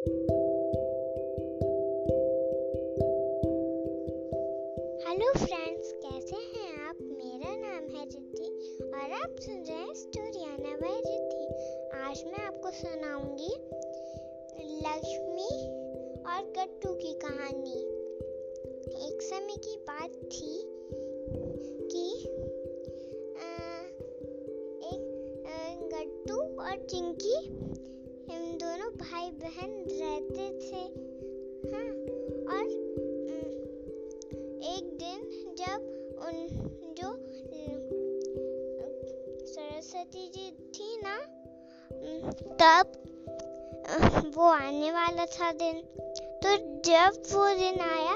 Hello friends कैसे हैं आप? मेरा नाम है रिद्धि और आप सुन रहे हैं स्टोरियाना बाय रिद्धि। आज मैं आपको सुनाऊँगी लक्ष्मी और गट्टू की कहानी। एक समय की बात थी कि एक गट्टू और चिंकी भाई बहन रहते थे। हाँ और एक दिन जब उन, जो, सरस्वती जी थी ना, तब, वो आने वाला था दिन। तो जब वो दिन आया,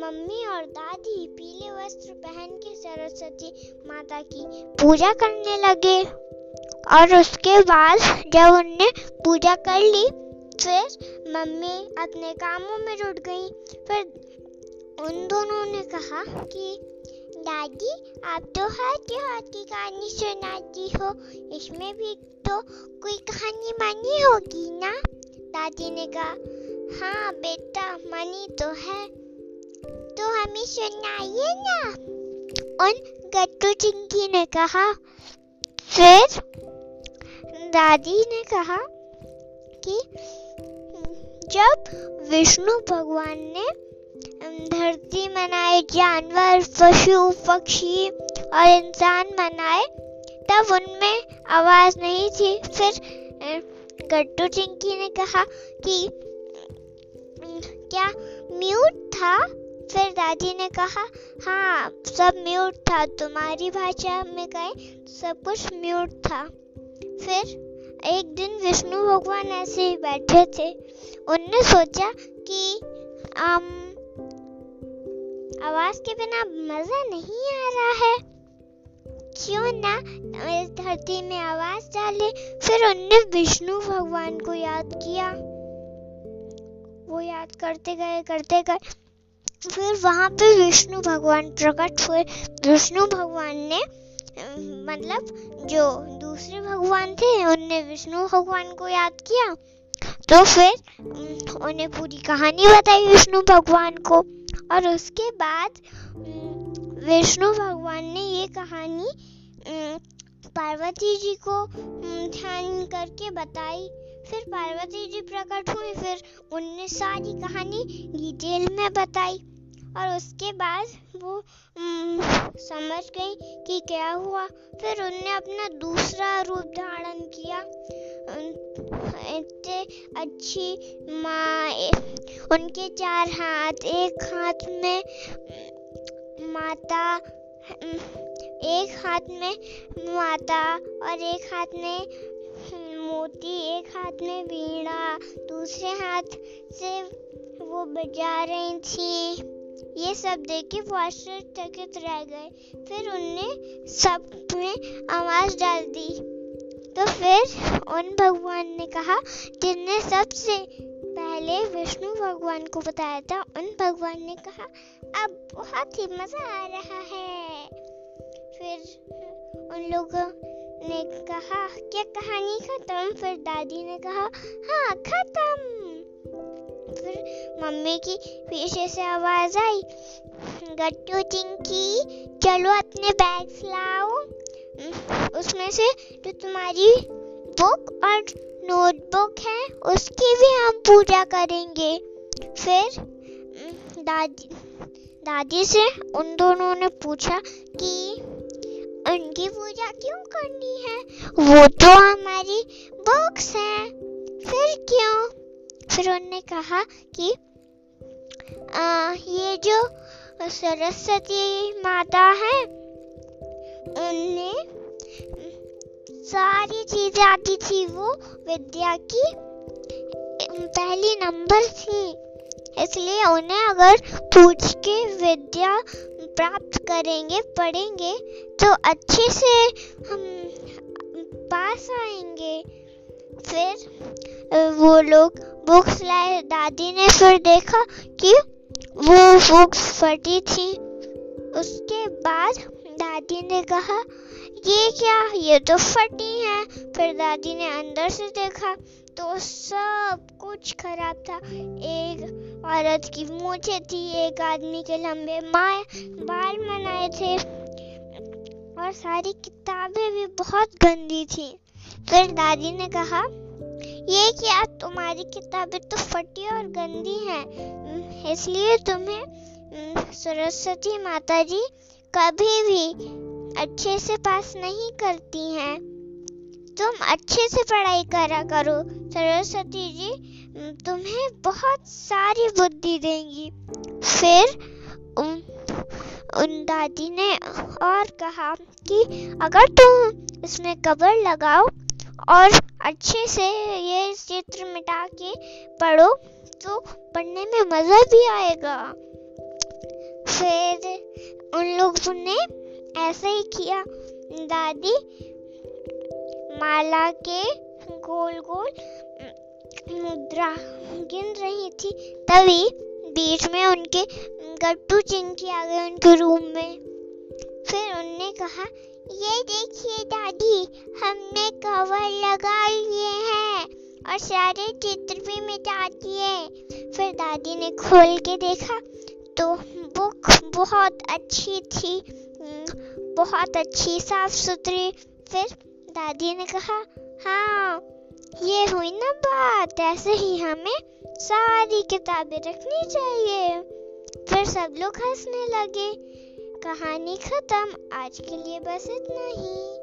मम्मी और दादी पीले वस्त्र पहन के सरस्वती माता की पूजा करने लगे। और उसके बाद जब उनने पूजा कर ली, फिर मम्मी अपने कामों में जुट गई। फिर उन दोनों ने कहा कि, दादी, आप तो हर त्योहार की कहानी सुनाती हो। इसमें भी तो कोई कहानी मानी होगी ना? दादी ने कहा हाँ बेटा, मनी तो है। तो हमें सुनाइए ना। उन गट्टू चिंकी ने कहा, फिर दादी ने कहा कि जब विष्णु भगवान ने धरती मनाए, जानवर, पशु, पक्षी और इंसान मनाए, तब उनमें आवाज़ नहीं थी। फिर गट्टू चिंकी ने कहा कि क्या म्यूट था? फिर दादी ने कहा हाँ सब म्यूट था। तुम्हारी भाषा में गए सब कुछ म्यूट था। फिर एक दिन विष्णु भगवान ऐसे ही बैठे थे। उनने सोचा कि आम, आवाज़ के बिना मज़ा नहीं आ रहा है। क्यों ना इस धरती में आवाज़ डाले। फिर उनने विष्णु भगवान को याद किया। वो याद करते गए करते गए। फिर वहाँ पे विष्णु भगवान प्रकट हुए। विष्णु भगवान ने मतलब जो दूसरे भगवान थे, उनने विष्णु भगवान को याद किया तो फिर उन्हें पूरी कहानी बताई विष्णु भगवान को। और उसके बाद विष्णु भगवान ने ये कहानी पार्वती जी को ध्यान करके बताई। फिर पार्वती जी प्रकट हुई, फिर उनने सारी कहानी डिटेल में बताई। और उसके बाद वो समझ गई कि क्या हुआ। फिर उनने अपना दूसरा रूप धारण किया। इतने अच्छी माँ उनके चार हाथ, एक हाथ में माता एक हाथ में माता और एक हाथ में मोती, एक हाथ में वीणा, दूसरे हाथ से वो बजा रही थी। ये सब देख के वो आश्चर्यचकित रह गए। फिर उनने सब में आवाज़ डाल दी। तो फिर उन भगवान ने कहा, जिनने सबसे पहले विष्णु भगवान को बताया था, उन भगवान ने कहा, अब बहुत ही मज़ा आ रहा है। फिर उन लोगों ने कहा, क्या कहानी खत्म? फिर दादी ने कहा हाँ खत्म। मम्मी की पीछे से आवाज़ आई। गट्टू चिंकी, चलो अपने बैग लाओ। उसमें से जो तुम्हारी बुक और नोटबुक है, उसकी भी हम पूजा करेंगे। फिर दादी दादी से उन दोनों ने पूछा कि उनकी पूजा क्यों करनी है? वो तो हमारी बुक्स हैं। फिर क्यों? फिर उन्होंने कहा कि आ, ये जो सरस्वती माता है उनने सारी चीज़ें आती थी वो विद्या की। पहली नंबर थी इसलिए उन्हें अगर पूछ के विद्या प्राप्त करेंगे पढ़ेंगे तो अच्छे से हम पास आएँगे। फिर वो लोग बुक्स लाए, दादी ने फिर देखा कि वो बुक्स फटी थी। उसके बाद दादी ने कहा, ये क्या? ये तो फटी है। फिर दादी ने अंदर से देखा तो सब कुछ खराब था। एक औरत की मूछे थी, एक आदमी के लंबे माए बाल मनाए थे और सारी किताबें भी बहुत गंदी थी। फिर दादी ने कहा ये क्या तुम्हारी किताबें तो फटी और गंदी हैं इसलिए तुम्हें सरस्वती माता जी कभी भी अच्छे से पास नहीं करती हैं। तुम अच्छे से पढ़ाई करा करो सरस्वती जी तुम्हें बहुत सारी बुद्धि देंगी। फिर उन, उन दादी ने और कहा कि अगर तुम इसमें कबर लगाओ और अच्छे से ये चित्र मिटा के पढ़ो तो पढ़ने में मज़ा भी आएगा। फिर उन लोगों ने ऐसा ही किया। दादी माला के गोल गोल मुद्रा गिन रही थी। तभी बीच में उनके गट्टू चिंकी आ गए उनके रूम में। फिर उनने कहा ये देखिए दादी, हमने कवर लगा लिए हैं और सारे चित्र भी मिटा दिए फिर दादी ने खोल के देखा तो बुक बहुत अच्छी थी बहुत अच्छी साफ़ सुथरी फिर दादी ने कहा हाँ ये हुई ना बात, ऐसे ही हमें सारी किताबें रखनी चाहिए। फिर सब लोग हंसने लगे। कहानी खत्म। आज के लिए बस इतना ही।